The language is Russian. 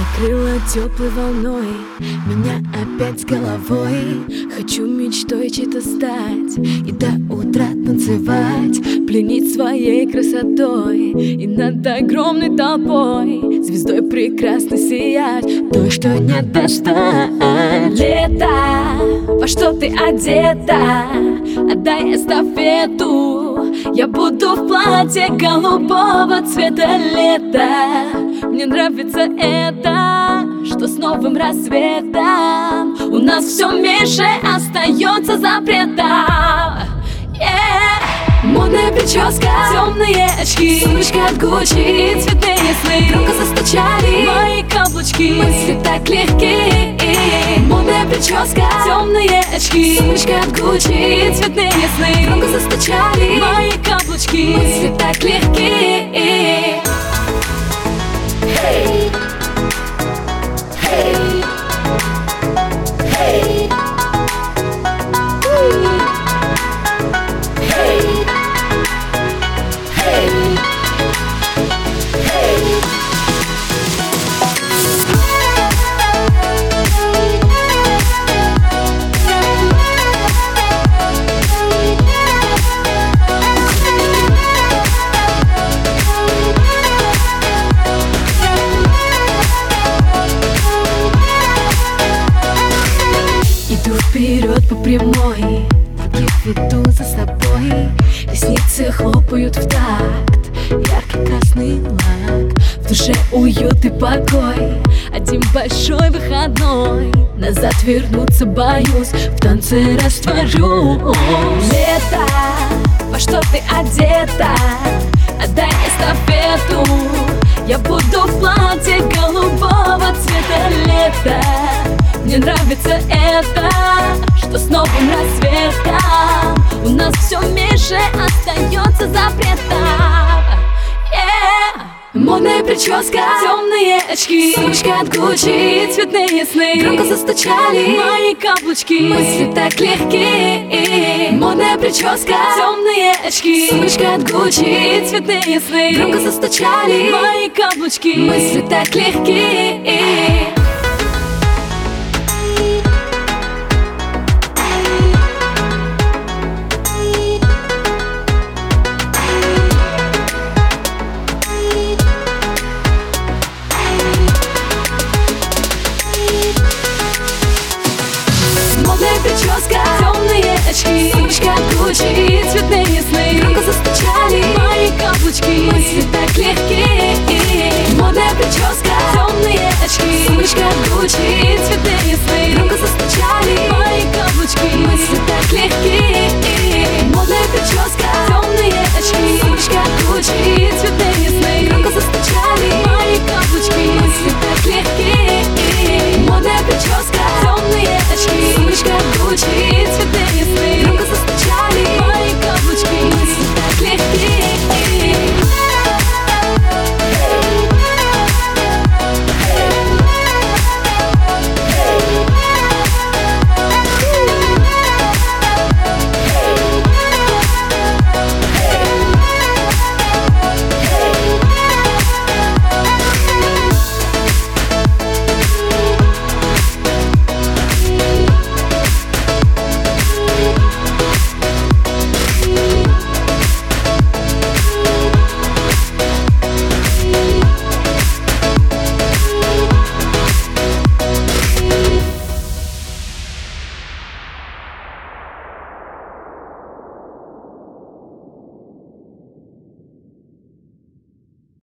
Накрыла теплой волной. Меня опять с головой. Хочу мечтой чьей-то стать И до утра танцевать Пленить своей красотой И над огромной толпой Звездой прекрасно сиять. Той, что не достать Лето, во что ты одета? Отдай эстафету. Я буду в платье голубого цвета лета мне нравится это, что с новым рассветом У нас все меньше остается запретов. Модная прическа, темные очки Сумочка от Гуччи, цветные сны. Громко застучали мои каблучки Мысли так легкие. Модная прическа, темные очки Сумочка от Гуччи, цветные сны. Громко застучали мои каблучки Мысли вперед по прямой Других веду за собой. Ресницы хлопают в такт Яркий красный лак. В душе уют и покой Один большой выходной. Назад вернуться боюсь В танце растворю Лето, во что ты одета? Отдай эстафету. Я буду в платье голубого цвета лета мне нравится это, что с новым рассветом У нас все меньше остается запретов yeah. Модная прическа, темные очки Сумочка от Гуччи, цветные сны. Громко застучали мои каблучки Мысли так легкие. Модная прическа, темные очки Сумочка от Гуччи, цветные сны. Громко застучали мои каблучки Мысли так легкие косточки Сумочка Гуччи. И цветные сны Громко застучали мои каблучки. Мысли так легкие Модная прическа, темные очки. Сумочка Гуччи.